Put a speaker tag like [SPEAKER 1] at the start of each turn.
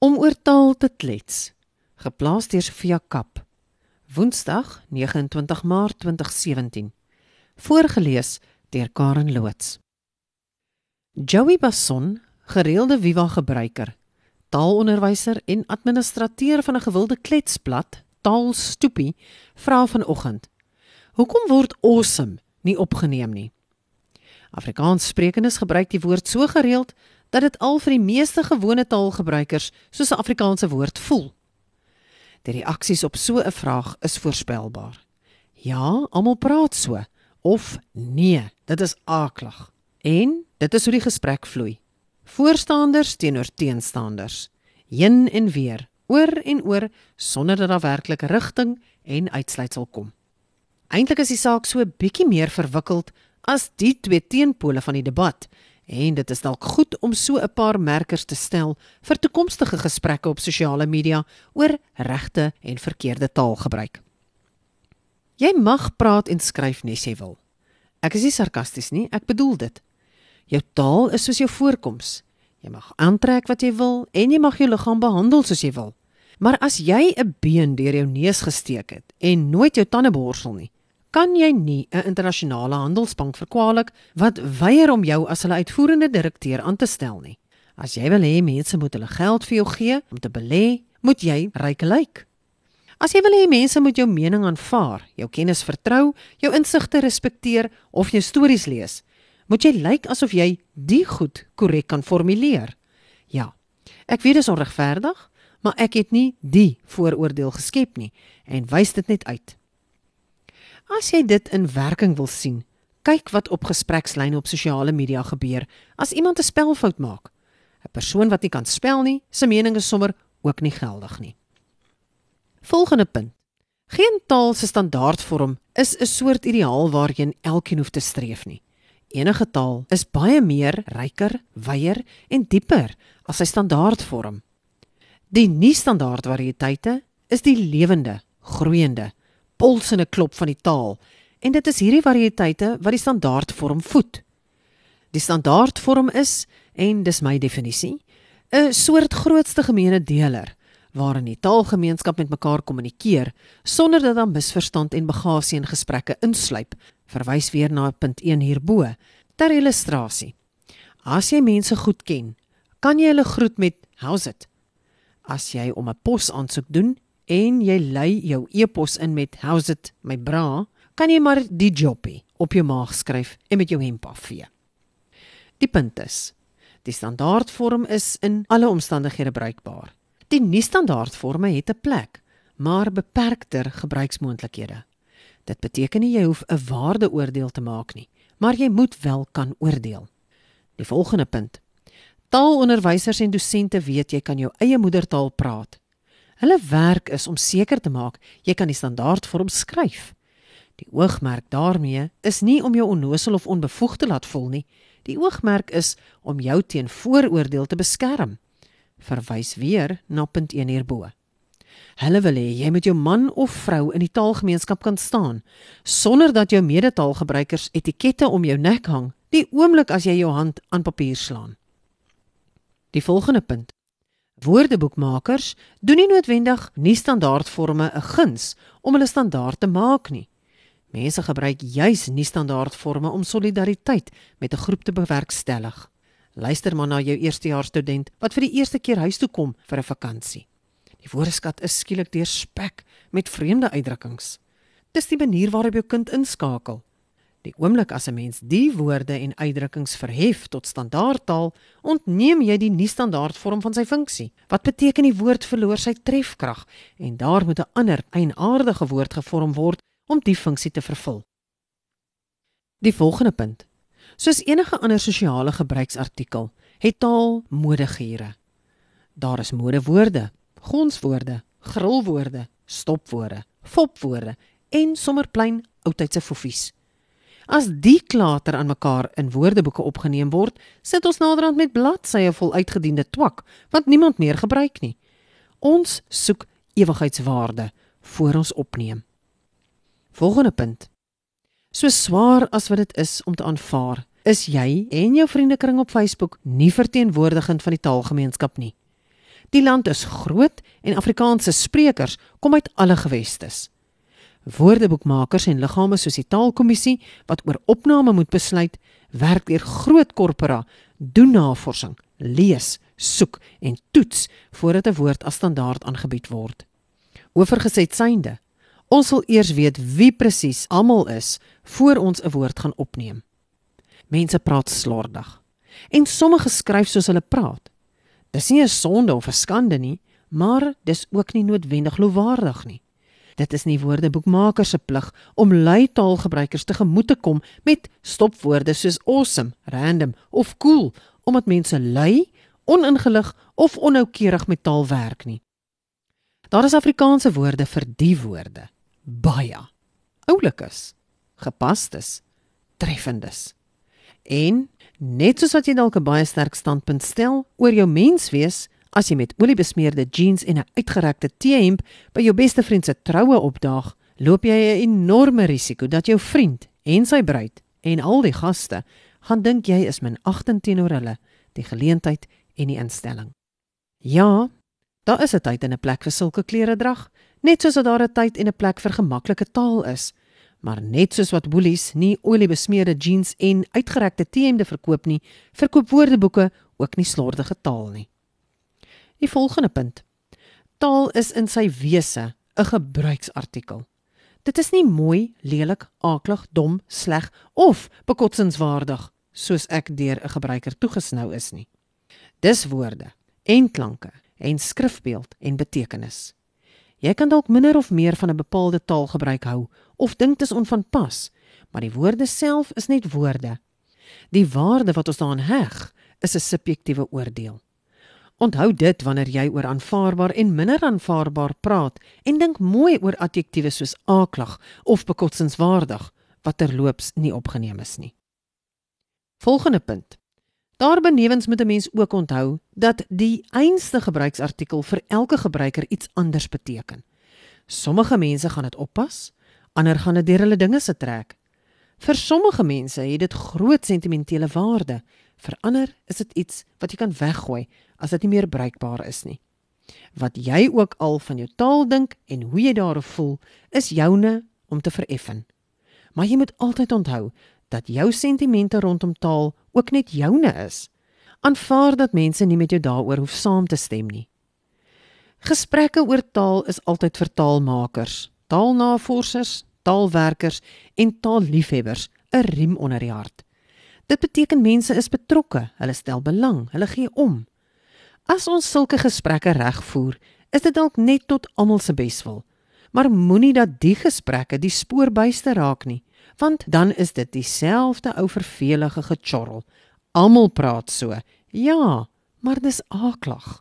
[SPEAKER 1] Om oor taal te klets. Geplaas deur Sofia Kap. Woensdag, 29 Maart 2017. Voorgeles deur Karen Loots. Joey Basson, gereelde Viva gebruiker, taalonderwyser en administrateur van 'n gewilde kletsblad, Taalstoepie, vra vanoggend: "Hoekom word awesome nie opgeneem nie?" Afrikaanssprekendes gebruik die woord so gereeld dat dit al vir die meeste gewone taalgebruikers soos 'n Afrikaanse woord voel. Die reaksies op so 'n vraag is voorspelbaar. Ja, almal praat so of nee, dit is aaklag. En dit is hoe die gesprek vloei. Voorstanders teenoor teenstanders, heen en weer, oor en oor sonder dat daar werklik rigting en uitsluitsel kom. Eintlik is die saak so bietjie meer verwikkeld as die twee teenpole van die debat en dit is dalk goed om so 'n paar merkers te stel vir toekomstige gesprekke op sosiale media oor regte en verkeerde taalgebruik. Jy mag praat en skryf nes jy wil. Ek is nie sarkasties nie, ek bedoel dit. Jou taal is soos jou voorkoms. Jy mag aantrek wat jy wil en jy mag jou liggaam behandel soos jy wil. Maar as jy 'n been deur jou neus gesteek het en nooit jou tande borsel nie, kan jy nie 'n internasionale handelsbank verkwalik wat weier om jou as hulle uitvoerende direkteur aan te stel nie. As jy wil hê mense moet hulle geld vir jou gee om te belê, moet jy ryk lyk. As jy wil hê mense moet jou mening aanvaar, jou kennis vertrou, jou insigte respekteer of jou stories lees, moet jy lyk asof jy die goed korrek kan formuleer. Ja. Ek weet dit is onregverdig, maar ek het nie die vooroordeel geskep nie en wys dit net uit. As jy dit in werking wil sien, kyk wat op gesprekslyne op sosiale media gebeur as iemand 'n spelfout maak. 'n Persoon wat nie kan spel nie, se mening is sommer ook nie geldig nie. Volgende punt. Geen taal se standaardvorm is 'n soort ideaal waarheen elkeen hoef te streef nie. Enige taal is baie meer ryker, wyeer en dieper as sy standaardvorm. Die nie-standaard variëteite is die lewende, groeiende puls en 'n klop van die taal. En dit is hierdie variëteite wat die standaardvorm voed. Die standaardvorm is en dis my definisie, 'n soort grootste gemeene deler waarin die taalgemeenskap met mekaar kommunikeer sonder dat daar misverstand en bagasie in gesprekke insluip. Verwys weer na punt 1 hierbo ter illustrasie. As jy mense goed ken, kan jy hulle groet met how's it? As jy om 'n pos aansoek doen, en jy lei jou e-pos in met how's it my bra, kan jy maar die joppie op jou maag skryf en met jou hemp afvee. Die punt is, die standaardvorm is in alle omstandighede bruikbaar. Die nie-standaardvorme het 'n plek, maar beperkter gebruiksmoontlikhede. Dit beteken nie jy hoef 'n waardeoordeel te maak nie, maar jy moet wel kan oordeel. Die volgende punt. Taalonderwysers en dosente weet jy kan jou eie moedertaal praat Hulle werk is om seker te maak jy kan die standaardvorm skryf. Die oogmerk daarmee is nie om jou onnosel of onbevoegd te laat voel nie. Die oogmerk is om jou teen vooroordeel te beskerm. Verwys weer na punt 1 hierbo. Hulle wil hê jy moet jou man of vrou in die taalgemeenskap kan staan sonder dat jou medetaalgebruikers etikette om jou nek hang die oomblik as jy jou hand aan papier slaan. Die volgende punt Woordeboekmakers doen nie noodwendig nie standaardforme 'n guns om hulle standaard te maak nie. Mense gebruik juis nie standaardforme om solidariteit met 'n groep te bewerkstellig. Luister maar na jou eerstejaars student wat vir die eerste keer huis toe kom vir 'n vakansie. Die woordeskat is skielik deurspek met vreemde uitdrukkings. Dis die manier waarop jou kind inskakel. Die oomblik as 'n mens die woorde en uitdrukkings verhef tot standaardtaal, ontneem jy die nie-standaardvorm van sy funksie. Wat beteken die woord verloor sy trefkrag en daar moet 'n ander, eienaardige woord gevorm word om die funksie te vervul. Die volgende punt. Soos enige ander sosiale gebruiksartikel, het taal modegure. Daar is modewoorde, gonswoorde, grillwoorde, stopwoorde, fopwoorde en sommer plain oudtydse foffies. As die klater aan mekaar in woordeboeke opgeneem word, sit ons naderhand met bladsye vol uitgediende twak wat niemand meer gebruik nie. Ons soek ewigheidswaarde voor ons opneem. Volgende punt. So swaar as wat dit is om te aanvaar, is jy en jou vriendekring op Facebook nie verteenwoordigend van die taalgemeenskap nie. Die land is groot en Afrikaanse sprekers kom uit alle gewestes. Woordeboekmakers en liggame soos die Taalkommissie wat oor opname moet besluit, werk deur groot korpora, doen navorsing, lees, soek en toets voordat 'n woord as standaard aangebied word. Oorgeset synde, ons wil eers weet wie presies almal is voor ons 'n woord gaan opneem. Mense praat slordig en sommige skryf soos hulle praat. Dis nie 'n sonde of 'n skande nie, maar dis ook nie noodwendig lofwaardig nie. Dit is nie woordeboekmakers se plig om lui taalgebruikers te gemoet te kom met stopwoorde soos awesome, random of cool omdat mense lui, oningelig of onnoukeurig met taal werk nie. Daar is Afrikaanse woorde vir die woorde. Baie oulikes, gepastes, treffendes. En Net soos wat jy dalk 'n baie sterk standpunt stel oor jou menswees as jy met oliebesmeerde jeans en 'n uitgerekte T-hemp by jou beste vriend se troue opdaag, loop jy 'n enorme risiko dat jou vriend en sy bruid en al die gaste gaan dink jy is minagtend teenoor hulle, die geleentheid en die instelling. Ja, daar is 'n tyd en 'n plek vir sulke klere drag, net soos daar 'n tyd en 'n plek vir gemaklike taal is. Maar net soos wat Woolies nie oliebesmeerde jeans en uitgerekte T-hemde verkoop nie, verkoop woordeboeke ook nie slordige taal nie. Die volgende punt. Taal is in sy wese 'n gebruiksartikel. Dit is nie mooi, lelik, aaklig, dom, sleg of bekotsingswaardig soos ek deur 'n gebruiker toegesnou is nie. Dis woorde en klanke en skrifbeeld en betekenis. Jy kan dalk minder of meer van 'n bepaalde taalgebruik hou of dink dit is onvanpas, maar die woorde self is net woorde. Die waarde wat ons daaraan heg, is 'n subjektiewe oordeel. Onthou dit wanneer jy oor aanvaarbaar en minder aanvaarbaar praat en dink mooi oor adjektiewe soos aaklag of bekotsingswaardig wat terloops nie opgeneem is nie. Volgende punt. Daarbenewens moet 'n mens ook onthou dat die einste gebruiksartikel vir elke gebruiker iets anders beteken. Sommige mense gaan dit oppas, ander gaan dit deur hulle dinge se trek. Vir sommige mense het dit groot sentimentele waarde, vir ander is dit iets wat jy kan weggooi as dit nie meer bruikbaar is nie. Wat jy ook al van jou taal dink en hoe jy daaroor voel, is joune om te vereffen. Maar jy moet altyd onthou dat jou sentimente rondom taal ook net joune is. Aanvaar dat mense nie met jou daaroor hoef saam te stem nie. Gesprekke oor taal is altyd vir taalmakers, taalnavorsers, taalwerkers en taalliefhebbers 'n riem onder die hart. Dit beteken mense is betrokke, hulle stel belang, hulle gee om. As ons sulke gesprekke reg voer, is dit dalk net tot almal se beswil. Maar moenie dat die gesprekke die spoor byste raak nie want dan is dit dieselfde ou vervelige gechorrel. Almal praat so. Ja, maar dis aaklag.